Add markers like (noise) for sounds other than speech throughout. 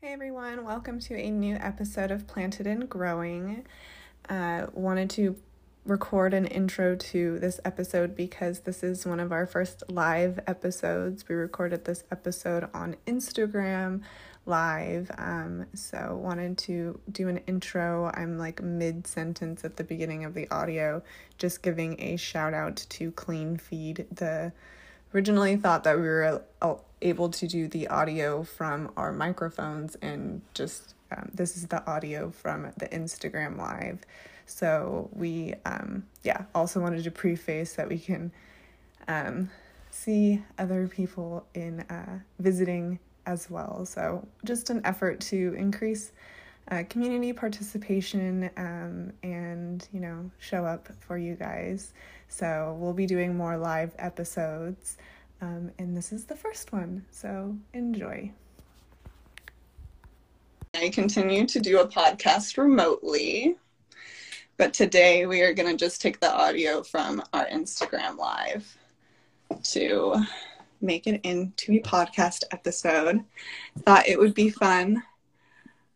Hey everyone, welcome to a new episode of Planted and Growing. Uh, wanted to record an intro to this episode because this is one of our first live episodes. We recorded this episode on Instagram live. Um, so wanted to do an intro. I'm like mid sentence at the beginning of the audio, just giving a shout out to Clean Feed. The originally thought that we were able to do the audio from our microphones and just um, this is the audio from the Instagram live. So we, um, yeah, also wanted to preface that we can um, see other people in uh, visiting as well. So just an effort to increase uh, community participation um, and you know show up for you guys. So we'll be doing more live episodes, um, and this is the first one. So enjoy. I continue to do a podcast remotely. But today we are going to just take the audio from our Instagram live to make it into a podcast episode. Thought it would be fun.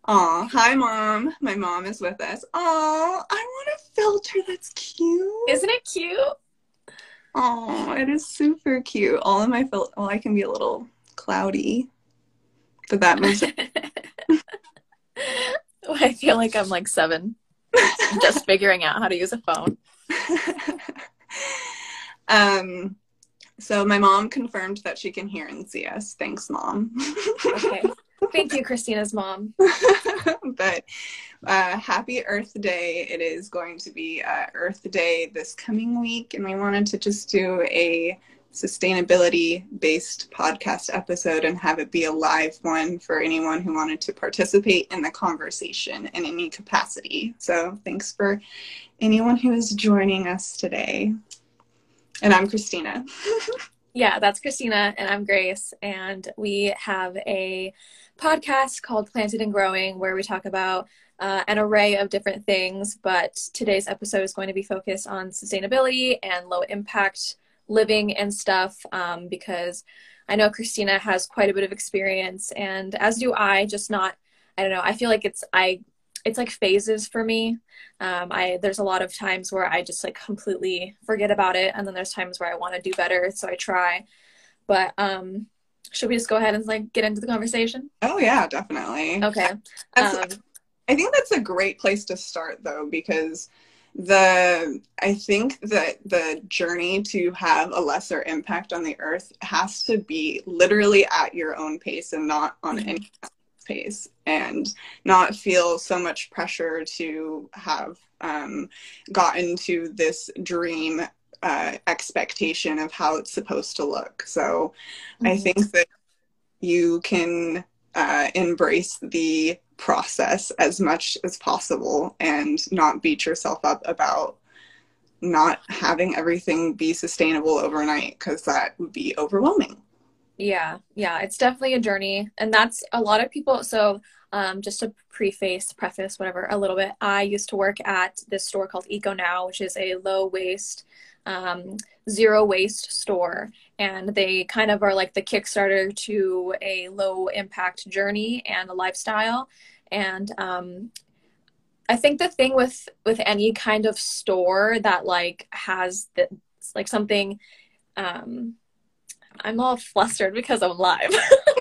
Aw, hi mom. My mom is with us. Aw, I want a filter that's cute. Isn't it cute? Aw, it is super cute. All of my filter, well, I can be a little cloudy, but that (laughs) means. I feel like I'm like seven just (laughs) figuring out how to use a phone. (laughs) um, so my mom confirmed that she can hear and see us. Thanks, mom. okay. Thank you, Christina's mom. (laughs) but uh, happy Earth Day. It is going to be uh, Earth Day this coming week, and we wanted to just do a sustainability based podcast episode and have it be a live one for anyone who wanted to participate in the conversation in any capacity. So, thanks for anyone who is joining us today. And I'm Christina. (laughs) yeah, that's Christina, and I'm Grace. And we have a podcast called Planted and Growing where we talk about uh, an array of different things. But today's episode is going to be focused on sustainability and low impact living and stuff um, because I know Christina has quite a bit of experience, and as do I. Just not, I don't know. I feel like it's I, it's like phases for me. Um, I there's a lot of times where I just like completely forget about it, and then there's times where I want to do better, so I try. But um, should we just go ahead and like get into the conversation? Oh yeah, definitely. Okay. Um, I think that's a great place to start though, because the i think that the journey to have a lesser impact on the earth has to be literally at your own pace and not on mm-hmm. any pace and not feel so much pressure to have um, gotten to this dream uh, expectation of how it's supposed to look so mm-hmm. i think that you can uh, embrace the process as much as possible and not beat yourself up about not having everything be sustainable overnight because that would be overwhelming. Yeah, yeah, it's definitely a journey. And that's a lot of people. So, um, just to preface, preface, whatever, a little bit, I used to work at this store called Eco Now, which is a low waste, um, zero waste store. And they kind of are like the Kickstarter to a low impact journey and a lifestyle and um, I think the thing with with any kind of store that like has the, like something um, I'm all flustered because I'm live. (laughs)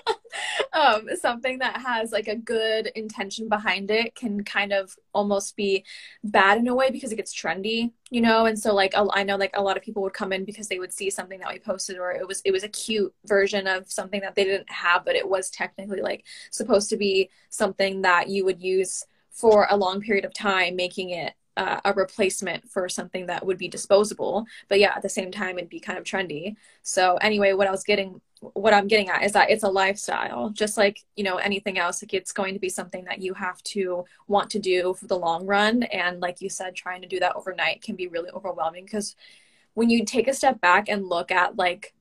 um, something that has like a good intention behind it can kind of almost be bad in a way because it gets trendy, you know. And so like I know like a lot of people would come in because they would see something that we posted or it was it was a cute version of something that they didn't have, but it was technically like supposed to be something that you would use for a long period of time, making it uh, a replacement for something that would be disposable. But yeah at the same time it'd be kind of trendy. So anyway what i was getting what i'm getting at is that it's a lifestyle just like you know anything else. Like it's going to be something that you have to want to do for the long run. And like you said trying to do that overnight can be really overwhelming because when you take a step back and look at like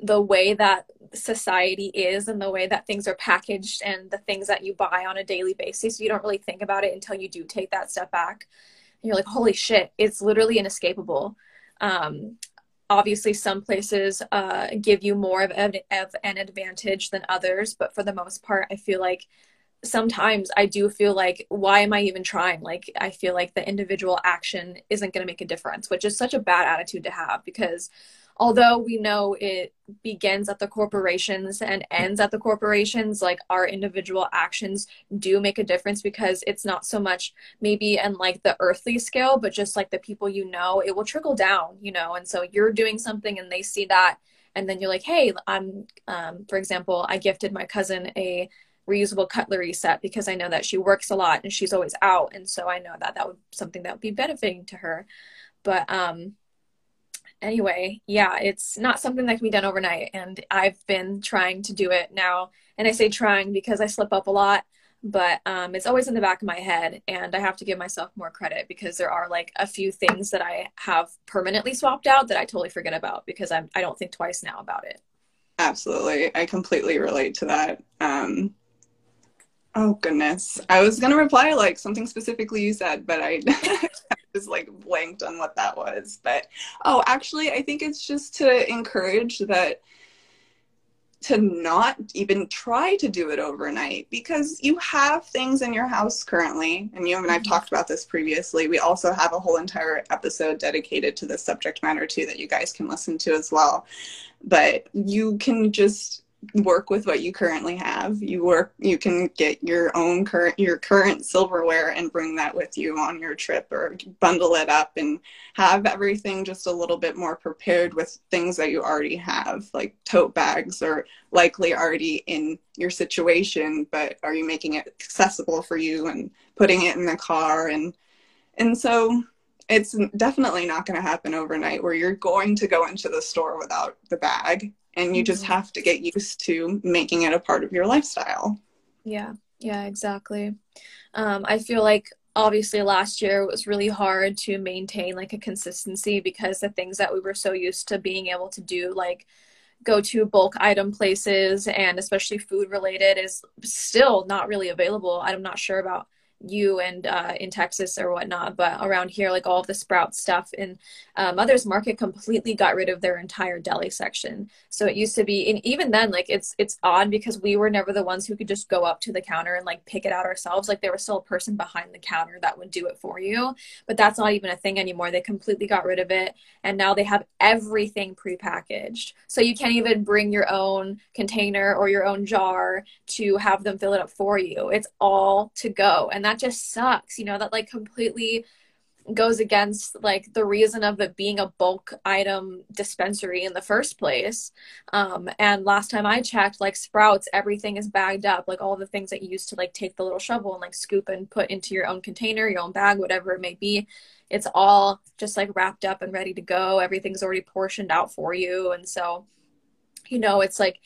the way that society is and the way that things are packaged and the things that you buy on a daily basis you don't really think about it until you do take that step back. And you're like holy shit it's literally inescapable. Um, obviously some places uh, give you more of, of an advantage than others but for the most part i feel like sometimes i do feel like why am i even trying? Like i feel like the individual action isn't going to make a difference which is such a bad attitude to have because although we know it begins at the corporations and ends at the corporations, like our individual actions do make a difference because it's not so much maybe in like the earthly scale, but just like the people you know, it will trickle down, you know. And so you're doing something and they see that, and then you're like, hey, I'm, um, for example, I gifted my cousin a reusable cutlery set because I know that she works a lot and she's always out, and so I know that that would something that would be benefiting to her. But um, anyway, yeah, it's not something that can be done overnight. And I've been trying to do it now. And I say trying because I slip up a lot, but um, it's always in the back of my head. And I have to give myself more credit because there are like a few things that I have permanently swapped out that I totally forget about because I'm, I don't think twice now about it. Absolutely. I completely relate to that. Um, oh, goodness. I was going to reply like something specifically you said, but I (laughs) (laughs) just like blanked on what that was. But oh, actually, I think it's just to encourage that to not even try to do it overnight because you have things in your house currently and you and I've mm-hmm. talked about this previously. We also have a whole entire episode dedicated to this subject matter too that you guys can listen to as well. But you can just work with what you currently have. You work you can get your own current your current silverware and bring that with you on your trip or bundle it up and have everything just a little bit more prepared with things that you already have like tote bags are likely already in your situation but are you making it accessible for you and putting it in the car and and so it's definitely not going to happen overnight where you're going to go into the store without the bag and you just mm-hmm. have to get used to making it a part of your lifestyle. Yeah. Yeah exactly. Um, i feel like obviously last year it was really hard to maintain like a consistency because the things that we were so used to being able to do like go to bulk item places and especially food related is still not really available. I'm not sure about you and uh, in Texas or whatnot, but around here, like all the Sprout stuff in uh, Mother's Market completely got rid of their entire deli section. So it used to be, and even then, like it's it's odd because we were never the ones who could just go up to the counter and like pick it out ourselves. Like there was still a person behind the counter that would do it for you, but that's not even a thing anymore. They completely got rid of it, and now they have everything prepackaged. So you can't even bring your own container or your own jar to have them fill it up for you. It's all to go, and that just sucks you know that like completely goes against like the reason of it being a bulk item dispensary in the first place. Um and last time i checked like sprouts everything is bagged up like all the things that you used to like take the little shovel and like scoop and put into your own container your own bag whatever it may be. It's all just like wrapped up and ready to go. Everything's already portioned out for you. And so you know, it's like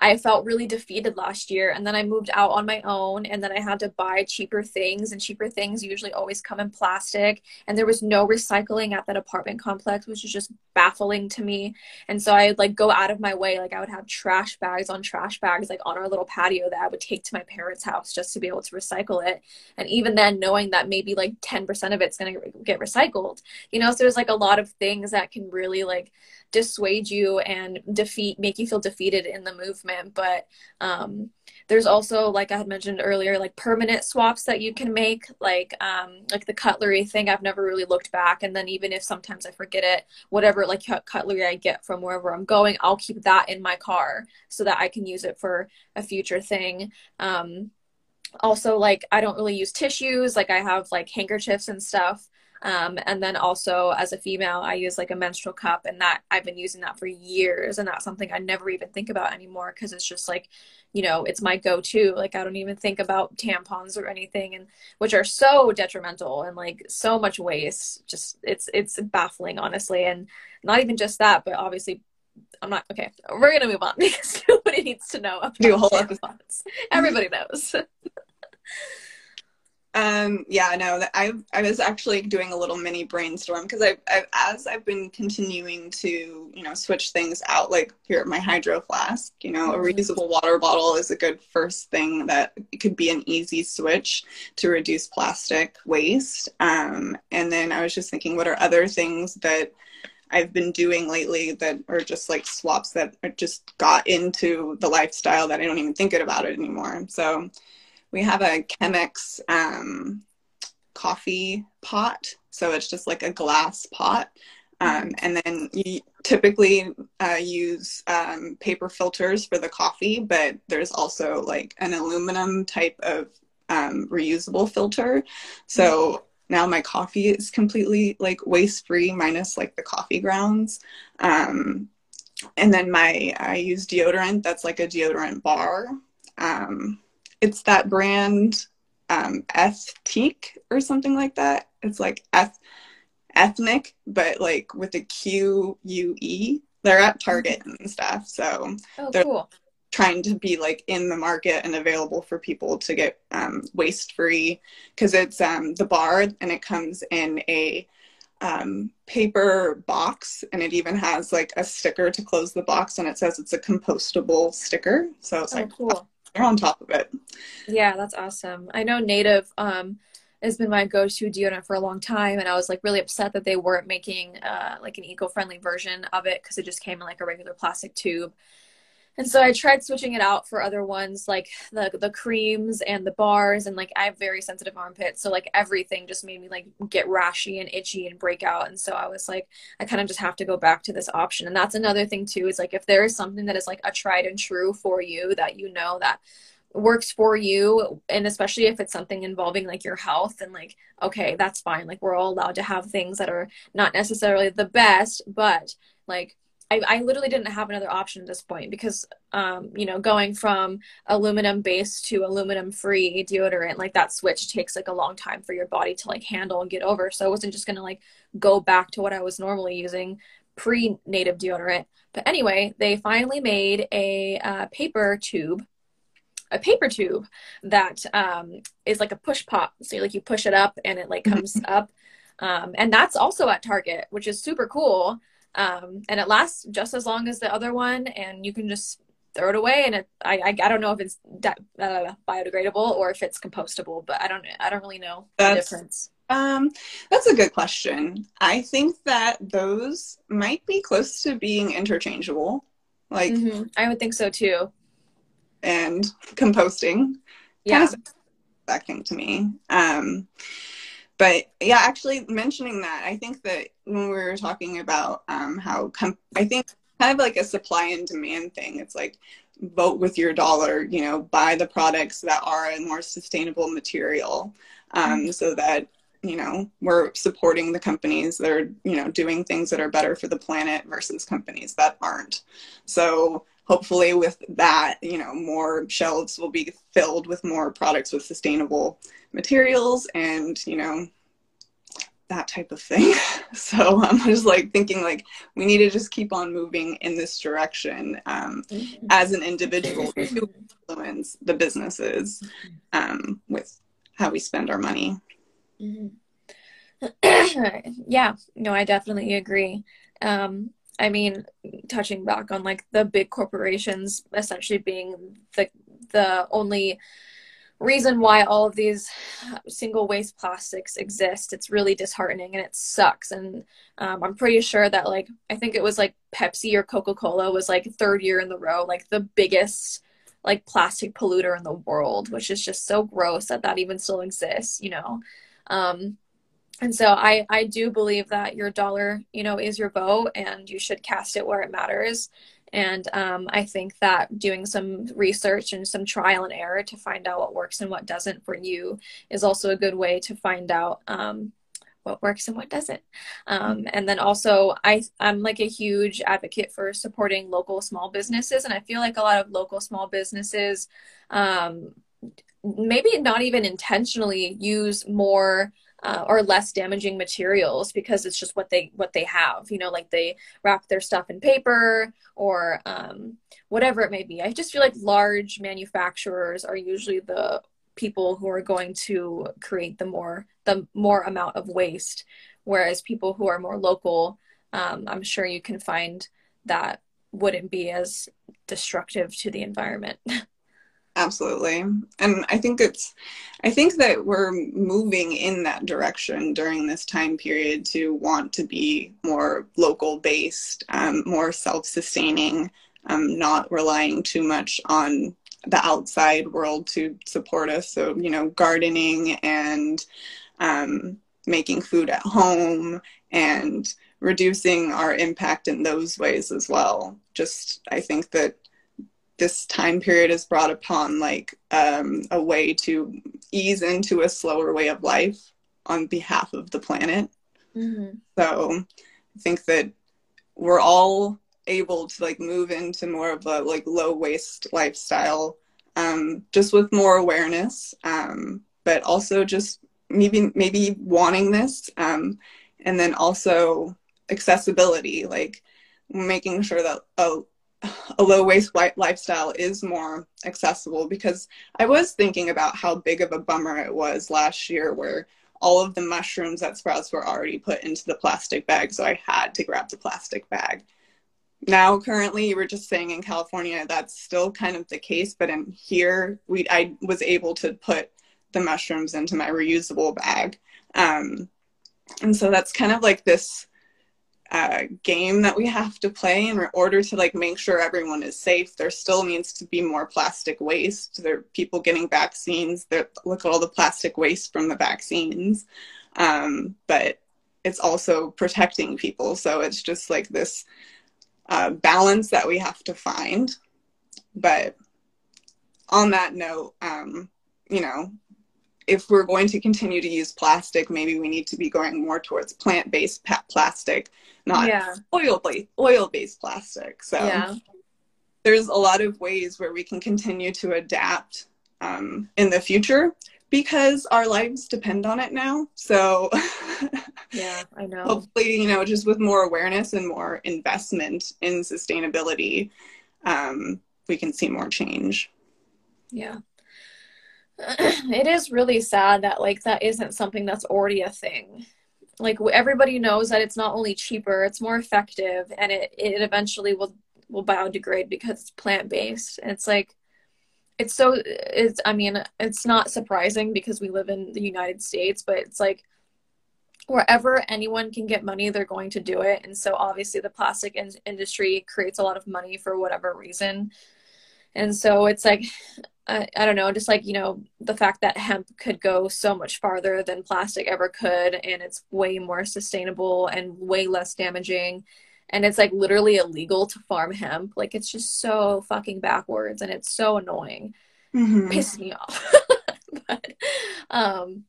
I felt really defeated last year. And then I moved out on my own and then I had to buy cheaper things. And cheaper things usually always come in plastic. And there was no recycling at that apartment complex, which is just baffling to me. And so I'd like go out of my way. Like I would have trash bags on trash bags, like on our little patio that I would take to my parents' house just to be able to recycle it. And even then, knowing that maybe like 10% of it's going to get recycled, you know, so there's like a lot of things that can really like, dissuade you and defeat make you feel defeated in the movement. But um, there's also like i had mentioned earlier like permanent swaps that you can make like um, like the cutlery thing. I've never really looked back. And then even if sometimes i forget it whatever like cutlery i get from wherever i'm going i'll keep that in my car so that i can use it for a future thing. Um, also like i don't really use tissues. Like i have like handkerchiefs and stuff um, and then also as a female, I use like a menstrual cup, and that I've been using that for years, and that's something I never even think about anymore because it's just like, you know, it's my go-to. Like I don't even think about tampons or anything, and which are so detrimental and like so much waste. Just it's it's baffling, honestly, and not even just that, but obviously I'm not okay. We're gonna move on (laughs) because nobody needs to know. Do a whole tampons. Everybody knows. (laughs) Um, yeah, no, I I was actually doing a little mini brainstorm because I, I as I've been continuing to you know switch things out, like here at my hydro flask, you know, a mm-hmm. reusable water bottle is a good first thing that could be an easy switch to reduce plastic waste. Um, and then I was just thinking, what are other things that I've been doing lately that are just like swaps that are just got into the lifestyle that I don't even think about it anymore. So we have a Chemex um, coffee pot. So it's just like a glass pot. Um, and then you typically uh, use um, paper filters for the coffee, but there's also like an aluminum type of um, reusable filter. So now my coffee is completely like waste free, minus like the coffee grounds. Um, and then my I use deodorant that's like a deodorant bar. Um, it's that brand um, or something like that. It's like eth- ethnic, but like with a Q U E. They're at Target and stuff, so oh, they're cool. trying to be like in the market and available for people to get um, waste free because it's um, the bar and it comes in a um, paper box and it even has like a sticker to close the box and it says it's a compostable sticker. So it's oh, like cool. They're on top of it. Yeah, that's awesome. I know Native um, has been my go-to deodorant for a long time, and I was like really upset that they weren't making uh, like an eco-friendly version of it because it just came in like a regular plastic tube. And so I tried switching it out for other ones like the the creams and the bars and like I have very sensitive armpits so like everything just made me like get rashy and itchy and break out and so I was like I kind of just have to go back to this option. And that's another thing too is like if there is something that is like a tried and true for you that you know that works for you and especially if it's something involving like your health and like okay that's fine. Like we're all allowed to have things that are not necessarily the best but like I, I literally didn't have another option at this point because um, you know going from aluminum based to aluminum free deodorant like that switch takes like a long time for your body to like handle and get over so i wasn't just gonna like go back to what i was normally using pre native deodorant but anyway they finally made a uh, paper tube a paper tube that um, is like a push pop. So like you push it up and it like comes (laughs) up. Um, and that's also at Target, which is super cool. Um, and it lasts just as long as the other one, and you can just throw it away. And it, I, I, I don't know if it's di- uh, biodegradable or if it's compostable, but I don't, I don't really know the difference. Um, that's a good question. I think that those might be close to being interchangeable, like Mhm. I would think so too. and composting. Yeah. Kind of that thing to me. Um, but yeah, actually mentioning that, I think that when we were talking about um, how com- I think kind of like a supply and demand thing. It's like vote with your dollar. You know, buy the products that are a more sustainable material, um, so that you know we're supporting the companies that are you know doing things that are better for the planet versus companies that aren't. So hopefully with that you know more shelves will be filled with more products with sustainable materials and you know that type of thing (laughs) so i'm just like thinking like we need to just keep on moving in this direction um, as an individual to influence the businesses um, with how we spend our money Mhm. (clears throat) yeah, no, I definitely agree. Um, I mean, touching back on like the big corporations essentially being the the only reason why all of these single waste plastics exist, it's really disheartening and it sucks. And um, I'm pretty sure that like I think it was like Pepsi or Coca-Cola was like third year in the row, like the biggest like plastic polluter in the world, which is just so gross that that even still exists, you know. Um, and so I, I do believe that your dollar, you know, is your vote and you should cast it where it matters. And um, I think that doing some research and some trial and error to find out what works and what doesn't for you is also a good way to find out um, what works and what doesn't. Um, and then also, I, I'm like a huge advocate for supporting local small businesses. And I feel like a lot of local small businesses um, maybe not even intentionally use more uh, or less damaging materials because it's just what they what they have you know like they wrap their stuff in paper or um, whatever it may be. I just feel like large manufacturers are usually the people who are going to create the more the more amount of waste whereas people who are more local um, i'm sure you can find that wouldn't be as destructive to the environment (laughs) Absolutely. And I think it's, I think that we're moving in that direction during this time period to want to be more local based, um, more self sustaining, um, not relying too much on the outside world to support us. So, you know, gardening and um, making food at home and reducing our impact in those ways as well. Just, I think that this time period has brought upon like um, a way to ease into a slower way of life on behalf of the planet. Mm-hmm. So I think that we're all able to like move into more of a like low waste lifestyle um, just with more awareness um, but also just maybe maybe wanting this um, and then also accessibility like making sure that a a low waste lifestyle is more accessible because I was thinking about how big of a bummer it was last year where all of the mushrooms at Sprouts were already put into the plastic bag, so I had to grab the plastic bag. Now, currently, you were just saying in California that's still kind of the case, but in here, we I was able to put the mushrooms into my reusable bag, um, and so that's kind of like this uh, game that we have to play in order to like make sure everyone is safe. There still needs to be more plastic waste. There are people getting vaccines there look at all the plastic waste from the vaccines. Um, but it's also protecting people. So it's just like this uh, balance that we have to find. But on that note um, you know if we're going to continue to use plastic, maybe we need to be going more towards plant-based plastic, not yeah. oil-based oil-based plastic. So yeah. there's a lot of ways where we can continue to adapt um, in the future because our lives depend on it now. So (laughs) yeah, I know. Hopefully, you know, just with more awareness and more investment in sustainability, um, we can see more change. Yeah. (clears throat) it is really sad that like that isn't something that's already a thing. Like everybody knows that it's not only cheaper it's more effective and it, it eventually will will biodegrade because it's plant-based. And it's like it's so it's i mean it's not surprising because we live in the united states but it's like wherever anyone can get money they're going to do it. And so obviously the plastic in- industry creates a lot of money for whatever reason. And so it's like I, I don't know, just like, you know, the fact that hemp could go so much farther than plastic ever could, and it's way more sustainable and way less damaging. And it's like literally illegal to farm hemp. Like, it's just so fucking backwards and it's so annoying. Mm-hmm. Pisses me off. (laughs) but, um,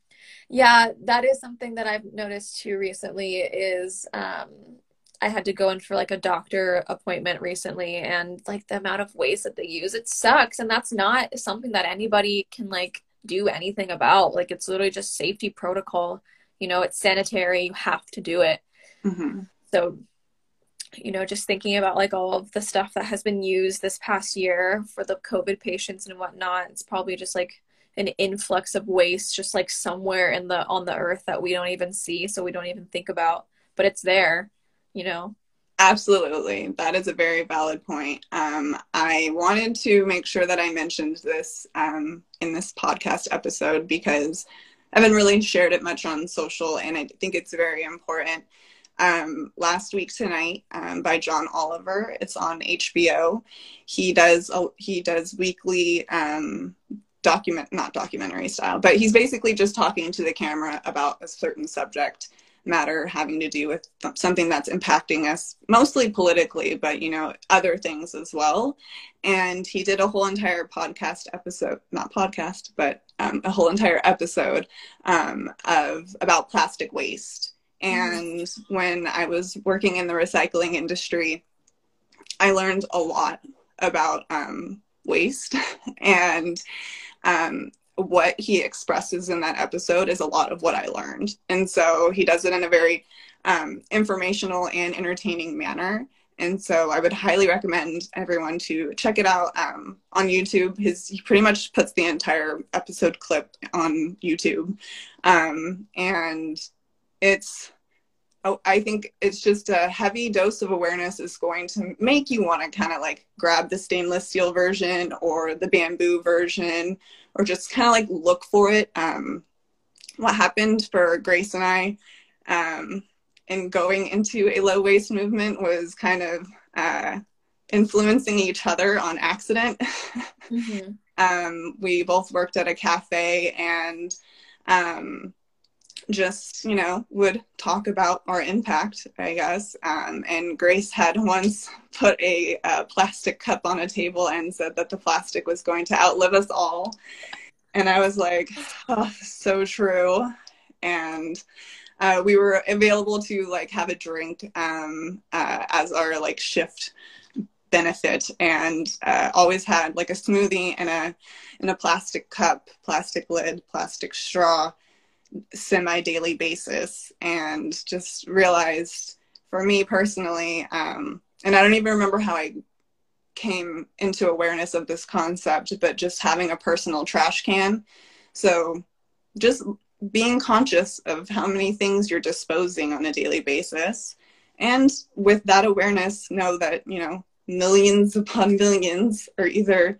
yeah, that is something that I've noticed too recently is um, I had to go in for like a doctor appointment recently and like the amount of waste that they use, it sucks. And that's not something that anybody can like do anything about. Like it's literally just safety protocol. You know, it's sanitary, you have to do it. Mm-hmm. So, you know, just thinking about like all of the stuff that has been used this past year for the COVID patients and whatnot, it's probably just like an influx of waste just like somewhere in the on the earth that we don't even see so we don't even think about but it's there you know? Absolutely. That is a very valid point. Um, I wanted to make sure that I mentioned this um, in this podcast episode because I haven't really shared it much on social, and I think it's very important. Um, last week tonight um, by John Oliver. It's on HBO. He does a, he does weekly um, document not documentary style, but he's basically just talking to the camera about a certain subject matter having to do with something that's impacting us mostly politically but you know other things as well and he did a whole entire podcast episode not podcast but um, a whole entire episode um, of about plastic waste and mm-hmm. when i was working in the recycling industry i learned a lot about um, waste (laughs) and um, what he expresses in that episode is a lot of what I learned. And so he does it in a very um, informational and entertaining manner. And so I would highly recommend everyone to check it out um, on YouTube. His he pretty much puts the entire episode clip on YouTube, um, and it's oh, I think it's just a heavy dose of awareness is going to make you want to kind of like grab the stainless steel version or the bamboo version or just kind of like look for it. Um, what happened for Grace and I um, in going into a low waste movement was kind of uh, influencing each other on accident. Mm-hmm. (laughs) um, we both worked at a cafe and um, just, you know, would talk about our impact, I guess. Um, and Grace had once put a, plastic cup on a table and said that the plastic was going to outlive us all. And I was like, oh, so true. And uh, we were available to like have a drink um, uh, as our like shift benefit and uh, always had like a smoothie in a in a plastic cup plastic lid plastic straw semi daily basis and just realized for me personally um, and i don't even remember how i came into awareness of this concept but just having a personal trash can. So just being conscious of how many things you're disposing on a daily basis. And with that awareness know that you know millions upon millions are either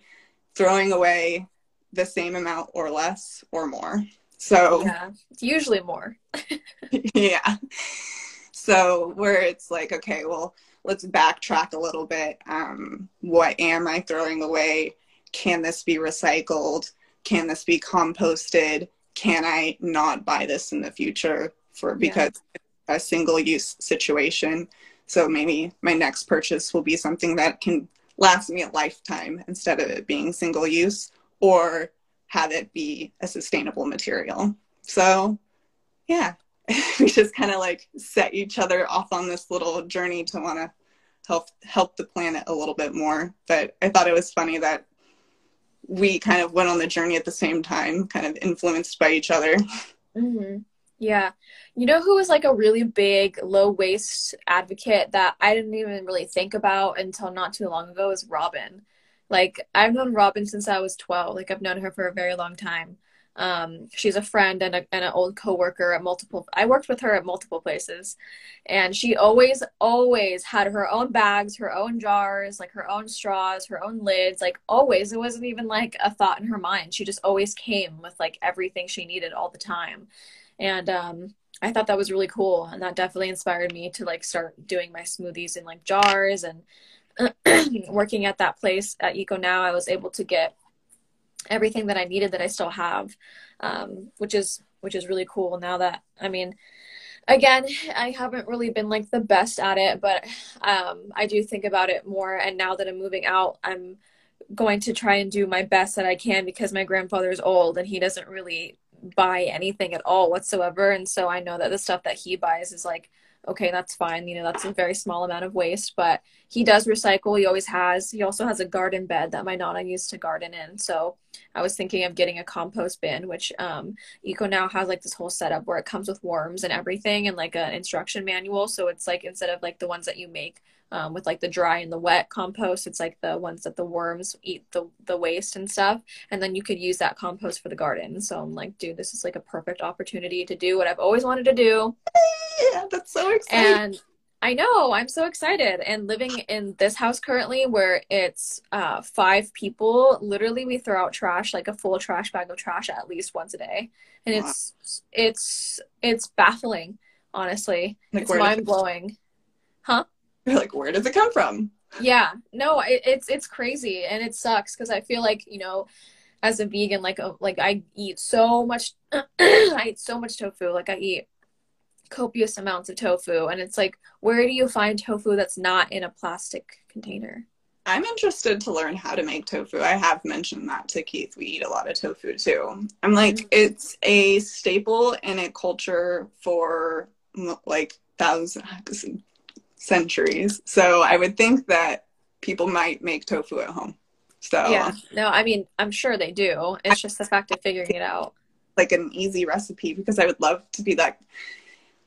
throwing away the same amount or less or more so yeah it's usually more. (laughs) (laughs) Yeah. So where it's like okay well let's backtrack a little bit. Um, what am i throwing away? Can this be recycled? Can this be composted? Can I not buy this in the future for because yeah. a single use situation. So maybe my next purchase will be something that can last me a lifetime instead of it being single use or have it be a sustainable material. So yeah, (laughs) we just kind of like set each other off on this little journey to want to help help the planet a little bit more. But I thought it was funny that we kind of went on the journey at the same time, kind of influenced by each other. (laughs) Mm-hmm. Yeah. You know who was like a really big low waste advocate that I didn't even really think about until not too long ago is Robin. Like I've known Robin since I was 12. Like I've known her for a very long time. Um, she's a friend and, a, and an old coworker at multiple. I worked with her at multiple places, and she always, always had her own bags, her own jars, like her own straws, her own lids. Like always, it wasn't even like a thought in her mind. She just always came with like everything she needed all the time, and um, I thought that was really cool, and that definitely inspired me to like start doing my smoothies in like jars and (clears throat) working at that place at Eco Now. I was able to get everything that I needed that I still have, um, which is which is really cool. Now that I mean, again, I haven't really been like the best at it, but um, I do think about it more. And now that I'm moving out, I'm going to try and do my best that I can because my grandfather's old and he doesn't really buy anything at all whatsoever. And so I know that the stuff that he buys is like okay, that's fine. You know, that's a very small amount of waste, but he does recycle. He always has. He also has a garden bed that my Nana used to garden in. So I was thinking of getting a compost bin, which um, Eco now has like this whole setup where it comes with worms and everything and like an instruction manual. So it's like instead of like the ones that you make um, with like the dry and the wet compost. It's like the ones that the worms eat the the waste and stuff, and then you could use that compost for the garden. So I'm like, dude, this is like a perfect opportunity to do what I've always wanted to do. (laughs) Yeah, that's so exciting. And I know, I'm so excited. And living in this house currently, where it's uh, five people, literally we throw out trash like a full trash bag of trash at least once a day, and wow. it's it's it's baffling. Honestly, like it's mind blowing. Huh? You're (laughs) like, where does it come from? Yeah, no, it, it's it's crazy and it sucks because I feel like you know, as a vegan, like uh, like I eat so much, (clears throat) I eat so much tofu. Like I eat copious amounts of tofu, and it's like, where do you find tofu that's not in a plastic container? I'm interested to learn how to make tofu. I have mentioned that to Keith. We eat a lot of tofu too. I'm like, mm-hmm. it's a staple in a culture for like thousands, centuries. So I would think that people might make tofu at home. So yeah, no, I mean, I'm sure they do. It's just the fact of figuring it out. Like an easy recipe because I would love to be that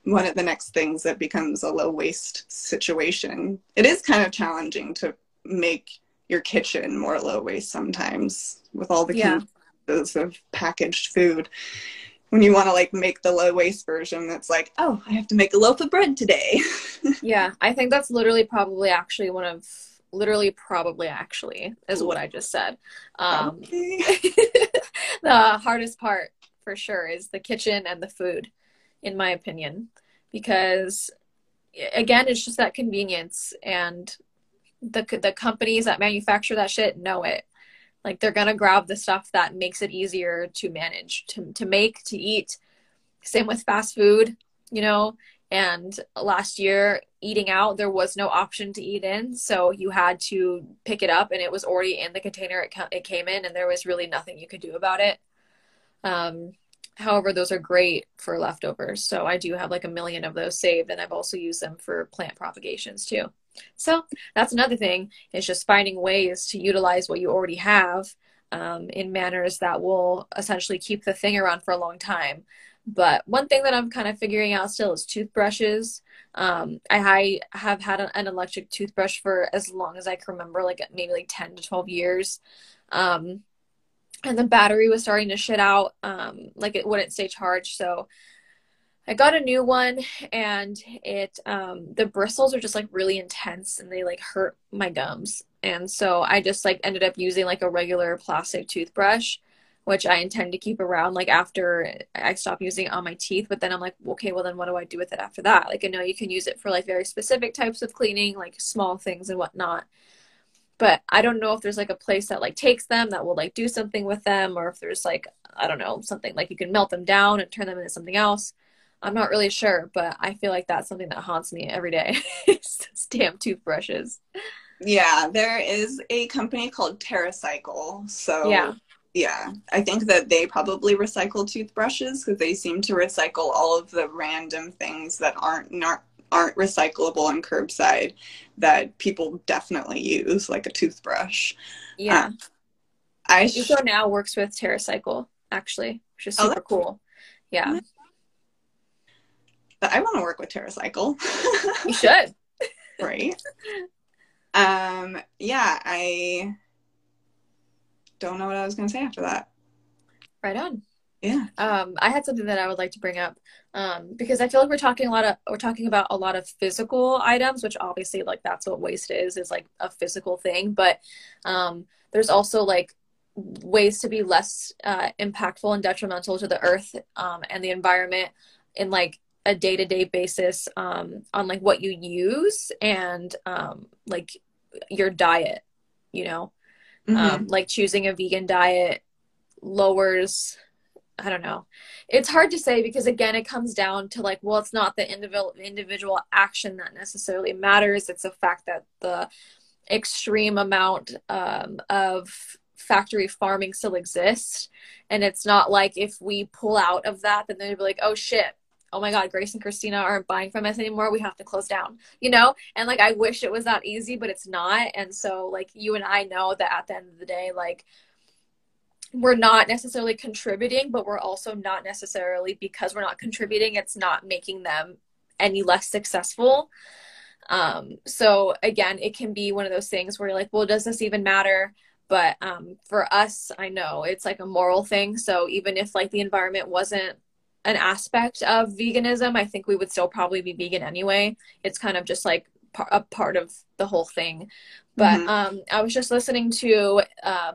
one of the next things that becomes a low waste situation. It is kind of challenging to make your kitchen more low waste sometimes with all the yeah. of packaged food. when you want to like make the low waste version that's like oh i have to make a loaf of bread today (laughs) yeah i think that's literally probably actually one of literally probably actually is what i just said um, (laughs) the hardest part for sure is the kitchen and the food in my opinion because again it's just that convenience and the the companies that manufacture that shit know it. Like they're gonna grab the stuff that makes it easier to manage to, to make to eat. Same with fast food you know and last year eating out there was no option to eat in so you had to pick it up and it was already in the container it, it came in and there was really nothing you could do about it. Um, however those are great for leftovers so i do have like a million of those saved and i've also used them for plant propagations too so that's another thing is just finding ways to utilize what you already have um, in manners that will essentially keep the thing around for a long time. But one thing that I'm kind of figuring out still is toothbrushes. Um, I, I, have had an electric toothbrush for as long as I can remember, like maybe like 10 to 12 years. Um, and the battery was starting to shit out, um, like it wouldn't stay charged. So I got a new one and it um the bristles are just like really intense and they like hurt my gums. And so I just like ended up using like a regular plastic toothbrush which I intend to keep around like after I stop using it on my teeth. But then I'm like, okay, well then what do I do with it after that? Like I know you can use it for like very specific types of cleaning, like small things and whatnot. But I don't know if there's like a place that like takes them that will like do something with them, or if there's like I don't know something like you can melt them down and turn them into something else. I'm not really sure, but I feel like that's something that haunts me every day. (laughs) damn toothbrushes. Yeah, there is a company called TerraCycle. So yeah, yeah, I think that they probably recycle toothbrushes because they seem to recycle all of the random things that aren't not aren't recyclable and curbside that people definitely use, like a toothbrush. Yeah, uh, I sh- Eco now works with TerraCycle actually, which is oh, super oh, cool. Yeah but I want to work with TerraCycle. (laughs) you should. right. Um, yeah, I don't know what I was going to say after that. Right on. Yeah. Um, I had something that I would like to bring up um, because I feel like we're talking a lot of we're talking about a lot of physical items, which obviously like that's what waste is is like a physical thing. But um, there's also like ways to be less uh, impactful and detrimental to the earth um, and the environment in like a day-to-day basis um, on like what you use and um, like your diet you know mm-hmm. um, like choosing a vegan diet lowers i don't know. It's hard to say because again it comes down to like well it's not the individual individual action that necessarily matters. It's the fact that the extreme amount um, of factory farming still exists. And it's not like if we pull out of that then they'd be like oh shit. Oh my god grace and christina aren't buying from us anymore. We have to close down you know? And like i wish it was that easy but it's not. And so like you and i know that at the end of the day like we're not necessarily contributing but we're also not necessarily because we're not contributing it's not making them any less successful um so again it can be one of those things where you're like well does this even matter but um for us i know it's like a moral thing so even if like the environment wasn't an aspect of veganism, I think we would still probably be vegan anyway. It's kind of just like a part of the whole thing. But mm-hmm. um, I was just listening to uh,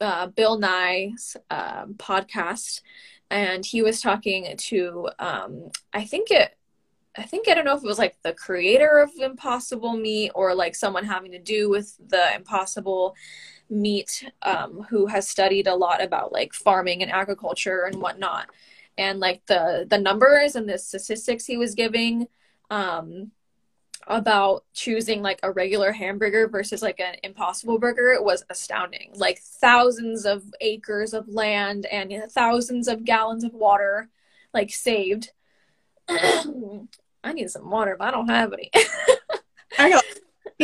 uh, Bill Nye's uh, podcast, and he was talking to um, I think it. I think I don't know if it was like the creator of Impossible Meat or like someone having to do with the Impossible Meat, um, who has studied a lot about like farming and agriculture and whatnot and like the the numbers and the statistics he was giving um about choosing like a regular hamburger versus like an impossible burger it was astounding. Like thousands of acres of land and thousands of gallons of water like saved. (clears throat) I need some water but i don't have any. I got (clears throat)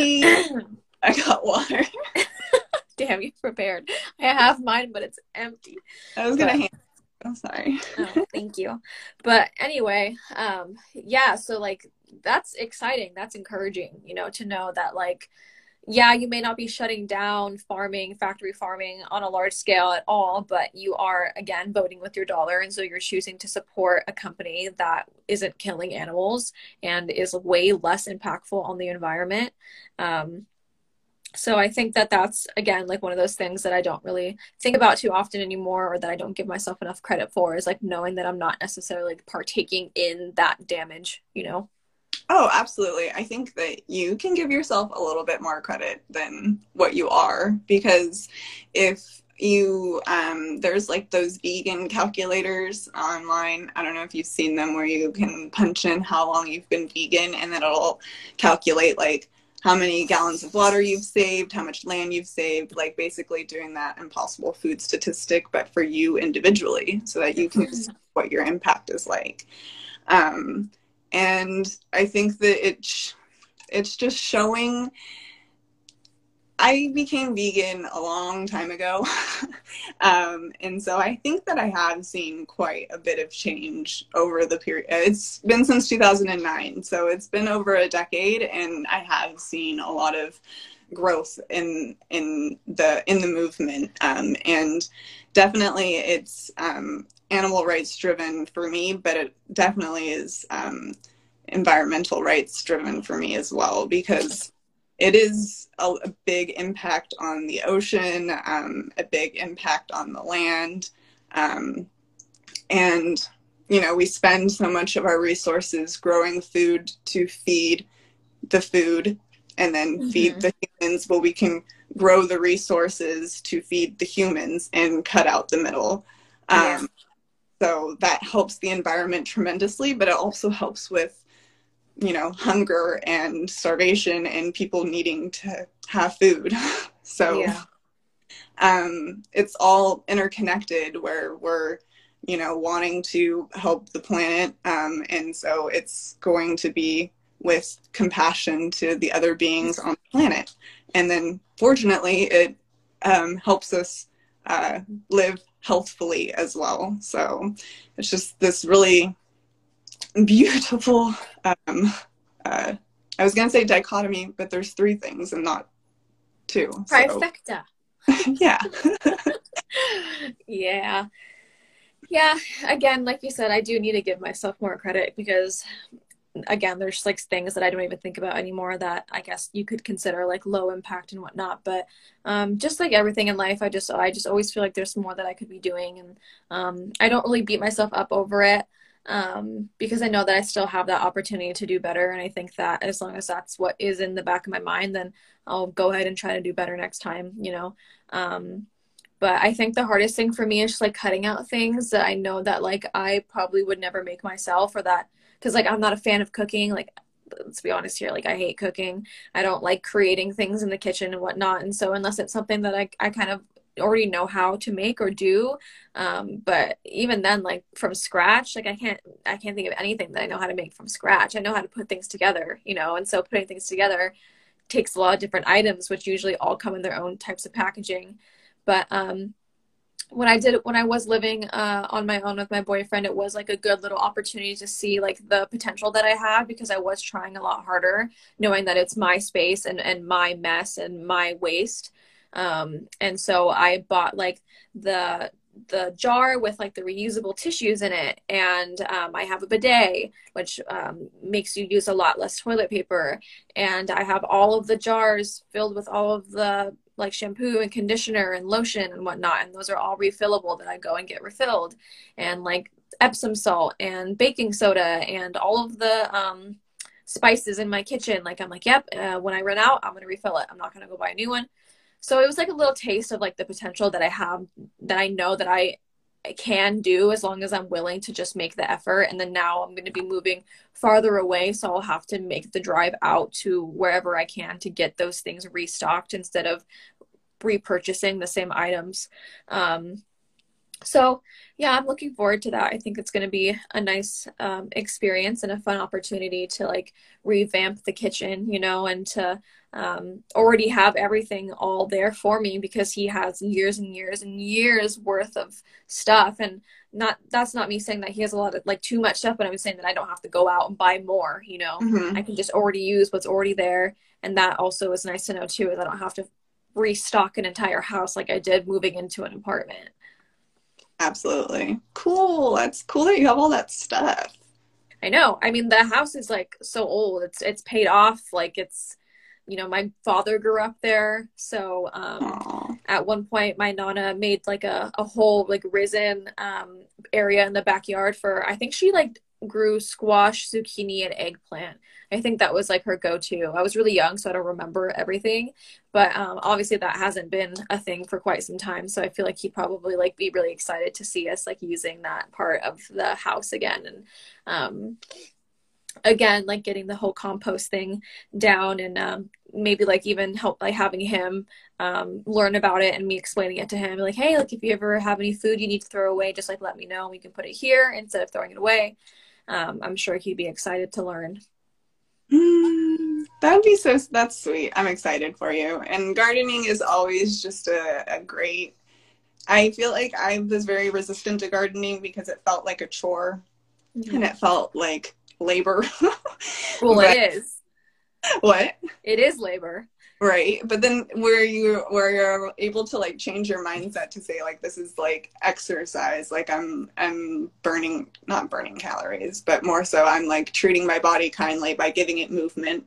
i got water. (laughs) Damn you prepared. I have mine but it's empty. I was gonna but, hand I'm sorry. oh, thank you. But anyway, um, yeah, so like that's exciting. That's encouraging, you know, to know that like yeah, you may not be shutting down farming, factory farming on a large scale at all, but you are, again, voting with your dollar. And so you're choosing to support a company that isn't killing animals and is way less impactful on the environment. Um, so I think that that's, again, like one of those things that I don't really think about too often anymore or that I don't give myself enough credit for is like knowing that I'm not necessarily partaking in that damage, you know? Oh, absolutely. I think that you can give yourself a little bit more credit than what you are because if you um, there's like those vegan calculators online i don't know if you've seen them where you can punch in how long you've been vegan and then it'll calculate like how many gallons of water you've saved how much land you've saved like basically doing that impossible food statistic but for you individually so that you can see what your impact is like um, and I think that it's it's just showing. I became vegan a long time ago, (laughs) um, and so I think that I have seen quite a bit of change over the period. It's been since 2009, so it's been over a decade, and I have seen a lot of growth in in the in the movement um, and definitely it's um, animal rights driven for me, but it definitely is um, environmental rights driven for me as well because it is a, a big impact on the ocean, um, a big impact on the land. Um, and, you know, we spend so much of our resources growing food to feed the food and then mm-hmm. feed the humans. Well, we can grow the resources to feed the humans and cut out the middle. Yeah. Um, so that helps the environment tremendously, but it also helps with, you know, hunger and starvation and people needing to have food. (laughs) so yeah. um, it's all interconnected where we're, you know, wanting to help the planet. Um, and so it's going to be with compassion to the other beings on the planet. And then fortunately, it um, helps us uh, live healthfully as well. So it's just this really beautiful. Um, uh, I was gonna say dichotomy, but there's three things and not two. Trifecta. So. (laughs) yeah. (laughs) yeah. Yeah. Again, like you said, I do need to give myself more credit because again there's like things that i don't even think about anymore that i guess you could consider like low impact and whatnot but um, just like everything in life i just i just always feel like there's more that i could be doing and um, i don't really beat myself up over it um, because i know that i still have that opportunity to do better and i think that as long as that's what is in the back of my mind then i'll go ahead and try to do better next time you know um, but i think the hardest thing for me is just like cutting out things that i know that like i probably would never make myself or that because like I'm not a fan of cooking. Like let's be honest here, like I hate cooking. I don't like creating things in the kitchen and whatnot. And so unless it's something that I I kind of already know how to make or do um, but even then like from scratch like i can't i can't think of anything that i know how to make from scratch i know how to put things together you know and so putting things together takes a lot of different items which usually all come in their own types of packaging but um when I did when I was living uh, on my own with my boyfriend, it was like a good little opportunity to see like the potential that I had because I was trying a lot harder, knowing that it's my space and and my mess and my waste. Um, and so I bought like the the jar with like the reusable tissues in it and um, i have a bidet which um, makes you use a lot less toilet paper and i have all of the jars filled with all of the like shampoo and conditioner and lotion and whatnot. And those are all refillable that I go and get refilled. And like Epsom salt and baking soda and all of the um, spices in my kitchen. Like I'm like, yep, uh, when I run out, I'm going to refill it. I'm not going to go buy a new one. So it was like a little taste of like the potential that I have that I know that I can do as long as I'm willing to just make the effort. And then now I'm going to be moving farther away. So I'll have to make the drive out to wherever I can to get those things restocked instead of repurchasing the same items. Um, so yeah i'm looking forward to that i think it's going to be a nice um, experience and a fun opportunity to like revamp the kitchen you know and to um, already have everything all there for me because he has years and years and years worth of stuff and not that's not me saying that he has a lot of like too much stuff but i'm saying that i don't have to go out and buy more you know mm-hmm. i can just already use what's already there and that also is nice to know too is i don't have to restock an entire house like i did moving into an apartment Absolutely. Cool. That's cool that you have all that stuff. I know. I mean, the house is like so old. It's it's paid off. Like it's, you know, my father grew up there. So um, at one point, my nana made like a a whole like risen um, area in the backyard for. I think she like grew squash, zucchini, and eggplant. I think that was like her go-to. I was really young, so I don't remember everything, but um, obviously that hasn't been a thing for quite some time. So I feel like he'd probably like be really excited to see us like using that part of the house again, and um, again like getting the whole compost thing down, and um, maybe like even help like having him um, learn about it and me explaining it to him like hey like if you ever have any food you need to throw away just like let me know we can put it here instead of throwing it away um, i'm sure he'd be excited to learn Mm, that would be so. That's sweet. I'm excited for you. And gardening is always just a, a great. I feel like I was very resistant to gardening because it felt like a chore, mm-hmm. and it felt like labor. (laughs) well, but, it is. What? It is labor right but then where you where you're able to like change your mindset to say like this is like exercise like i'm i'm burning not burning calories but more so i'm like treating my body kindly by giving it movement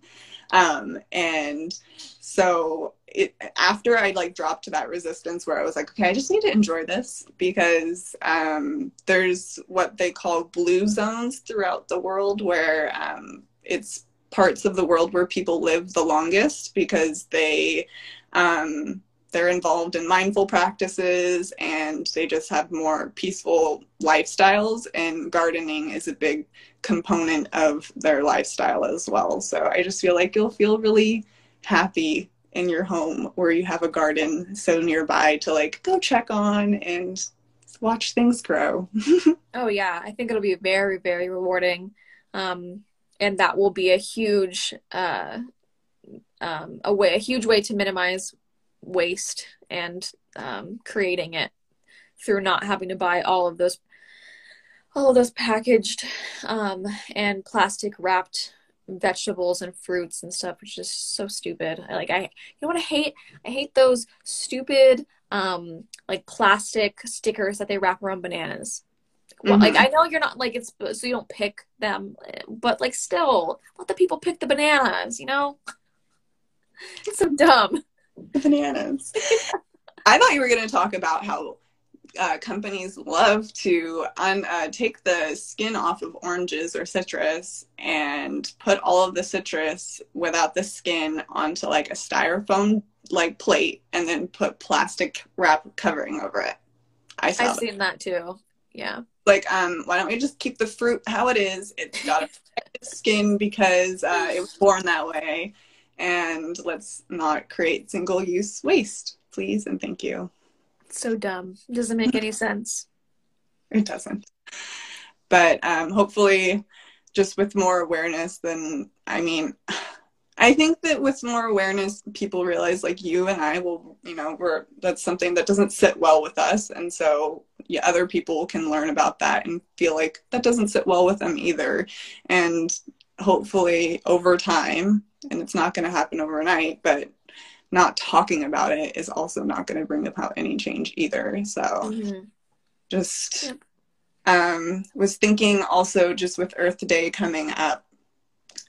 um and so it after i like dropped to that resistance where i was like okay i just need to enjoy this because um there's what they call blue zones throughout the world where um it's parts of the world where people live the longest because they um, they're involved in mindful practices and they just have more peaceful lifestyles and gardening is a big component of their lifestyle as well. So i just feel like you'll feel really happy in your home where you have a garden so nearby to like go check on and watch things grow. (laughs) Oh yeah. I think it'll be very very rewarding. Um, and that will be a huge uh, um, a way a huge way to minimize waste and um, creating it through not having to buy all of those all of those packaged um, and plastic wrapped vegetables and fruits and stuff which is so stupid I, like i you know what i hate i hate those stupid um like plastic stickers that they wrap around bananas mm-hmm. like I know you're not like it's so you don't pick them, but like still let the people pick the bananas. You know, it's so dumb. The bananas. (laughs) I thought you were going to talk about how uh, companies love to un, uh, take the skin off of oranges or citrus and put all of the citrus without the skin onto like a styrofoam like plate and then put plastic wrap covering over it. I saw I've that. seen that too. Yeah like um why don't we just keep the fruit how it is it's got a (laughs) skin because uh, it was born that way and let's not create single use waste. Please and thank you. So dumb. Doesn't make any sense. It doesn't. But um hopefully just with more awareness then i mean I think that with more awareness, people realize like you and I will, you know, we're that's something that doesn't sit well with us, and so yeah, other people can learn about that and feel like that doesn't sit well with them either, and hopefully over time, and it's not going to happen overnight, but not talking about it is also not going to bring about any change either. So mm-hmm. just um, was thinking also just with Earth Day coming up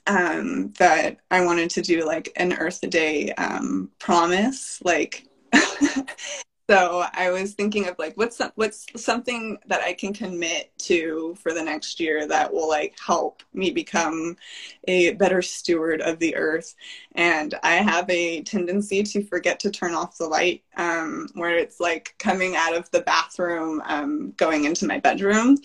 um, that I wanted to do like an Earth Day um, promise, like. (laughs) so I was thinking of like what's what's something that I can commit to for the next year that will like help me become a better steward of the earth. And I have a tendency to forget to turn off the light um, where it's like coming out of the bathroom, um, going into my bedroom,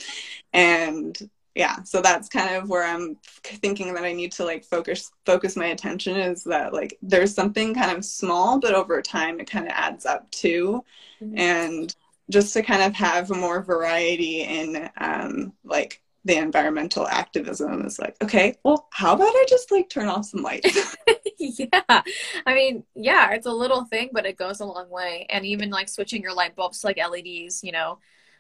and yeah so that's kind of where i'm thinking that i need to like focus focus my attention is that like there's something kind of small but over time it kind of adds up too mm-hmm. and just to kind of have more variety in um like the environmental activism is like okay well how about i just like turn off some lights? (laughs) (laughs) Yeah i mean yeah it's a little thing but it goes a long way. And even like switching your light bulbs to like leds you know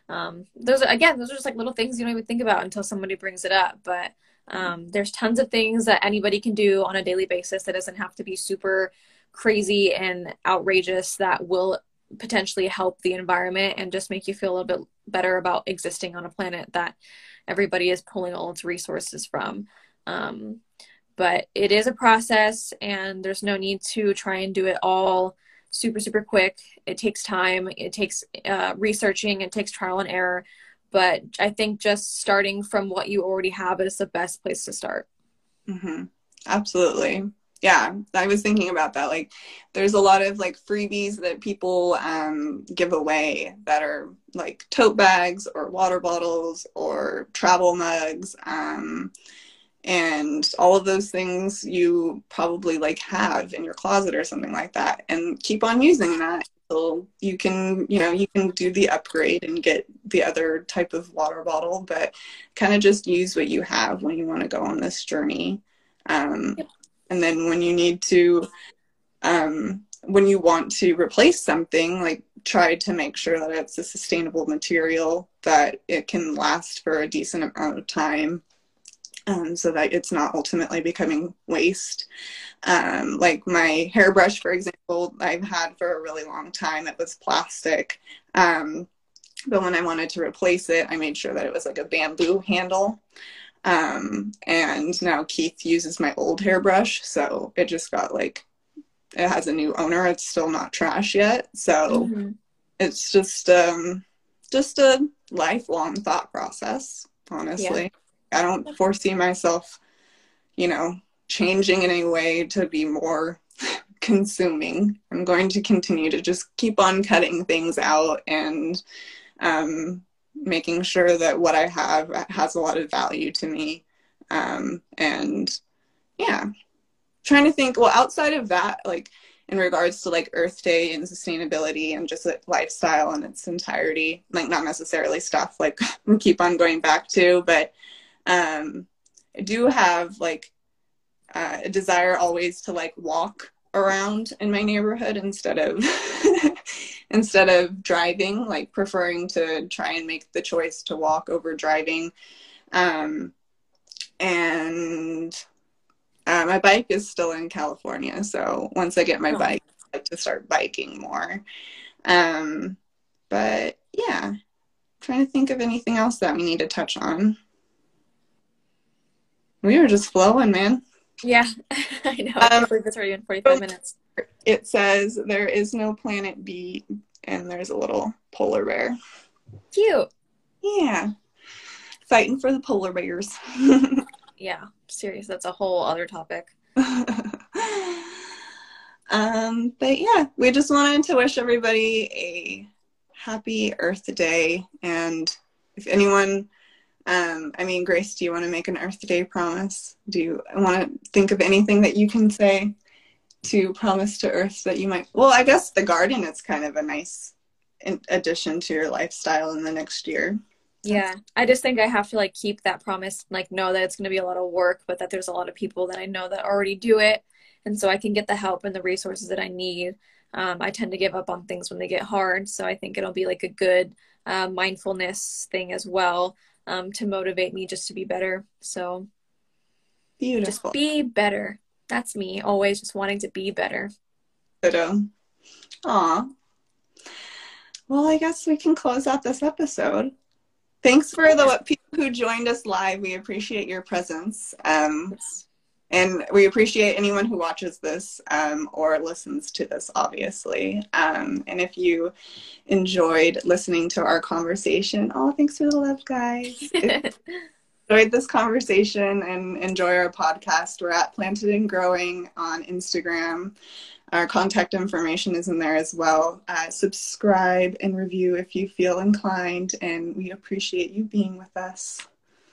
um, those are, again, those are just like little things you don't even think about until somebody brings it up. But Um, there's tons of things that anybody can do on a daily basis that doesn't have to be super crazy and outrageous that will potentially help the environment and just make you feel a little bit better about existing on a planet that everybody is pulling all its resources from. Um, but it is a process, and there's no need to try and do it all super, super quick. It takes time, it takes uh, researching, it takes trial and error. But I think just starting from what you already have is the best place to start. Mm-hmm. Absolutely yeah i was thinking about that like there's a lot of like freebies that people um, give away that are like tote bags or water bottles or travel mugs um, and all of those things you probably like have in your closet or something like that and keep on using that until you can you know you can do the upgrade and get the other type of water bottle but kind of just use what you have when you want to go on this journey um, yep. and then when you need to um, when you want to replace something like try to make sure that it's a sustainable material that it can last for a decent amount of time um, so that it's not ultimately becoming waste um, like my hairbrush for example i've had for a really long time it was plastic um, but when i wanted to replace it i made sure that it was like a bamboo handle um, and now Keith uses my old hairbrush, so it just got like it has a new owner. It's still not trash yet, so mm-hmm. it's just um, just a lifelong thought process. Honestly, yeah. I don't foresee myself, you know, changing in any way to be more (laughs) consuming. I'm going to continue to just keep on cutting things out and um, making sure that what I have has a lot of value to me. Um, and yeah, trying to think, well, outside of that, like in regards to like Earth Day and sustainability and just like lifestyle in its entirety, like not necessarily stuff like we (laughs) keep on going back to, but um, I do have like uh, a desire always to like walk around in my neighborhood instead of (laughs) instead of driving, like preferring to try and make the choice to walk over driving. Um, and uh, my bike is still in California, so once I get my oh. bike, I like to start biking more. Um, but yeah, I'm trying to think of anything else that we need to touch on. We were just flowing, man. Yeah, (laughs) I know. I um, believe it's already in 45 minutes it says there is no planet B and there's a little polar bear. Cute. Yeah. Fighting for the polar bears. (laughs) yeah, serious. That's a whole other topic. (laughs) um, but yeah, we just wanted to wish everybody a happy Earth Day. And if anyone, um, I mean, Grace, do you want to make an Earth Day promise? Do you want to think of anything that you can say? to promise to earth that you might well i guess the garden is kind of a nice addition to your lifestyle in the next year yeah i just think i have to like keep that promise like know that it's going to be a lot of work but that there's a lot of people that i know that already do it and so i can get the help and the resources that i need um, i tend to give up on things when they get hard so i think it'll be like a good uh, mindfulness thing as well um, to motivate me just to be better so beautiful just be better that's me, always just wanting to be better. Ditto. Aw. Well, I guess we can close out this episode. Thanks for the people who joined us live. We appreciate your presence. Um, yes. And we appreciate anyone who watches this um, or listens to this, obviously. Um, and if you enjoyed listening to our conversation, oh, thanks for the love, guys. (laughs) enjoyed this conversation and enjoy our podcast, we're at Planted and Growing on Instagram. Our contact information is in there as well. Uh, subscribe and review if you feel inclined, and we appreciate you being with us.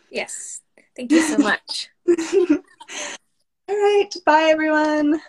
Yes. Thank you so much. (laughs) All right. Bye, everyone.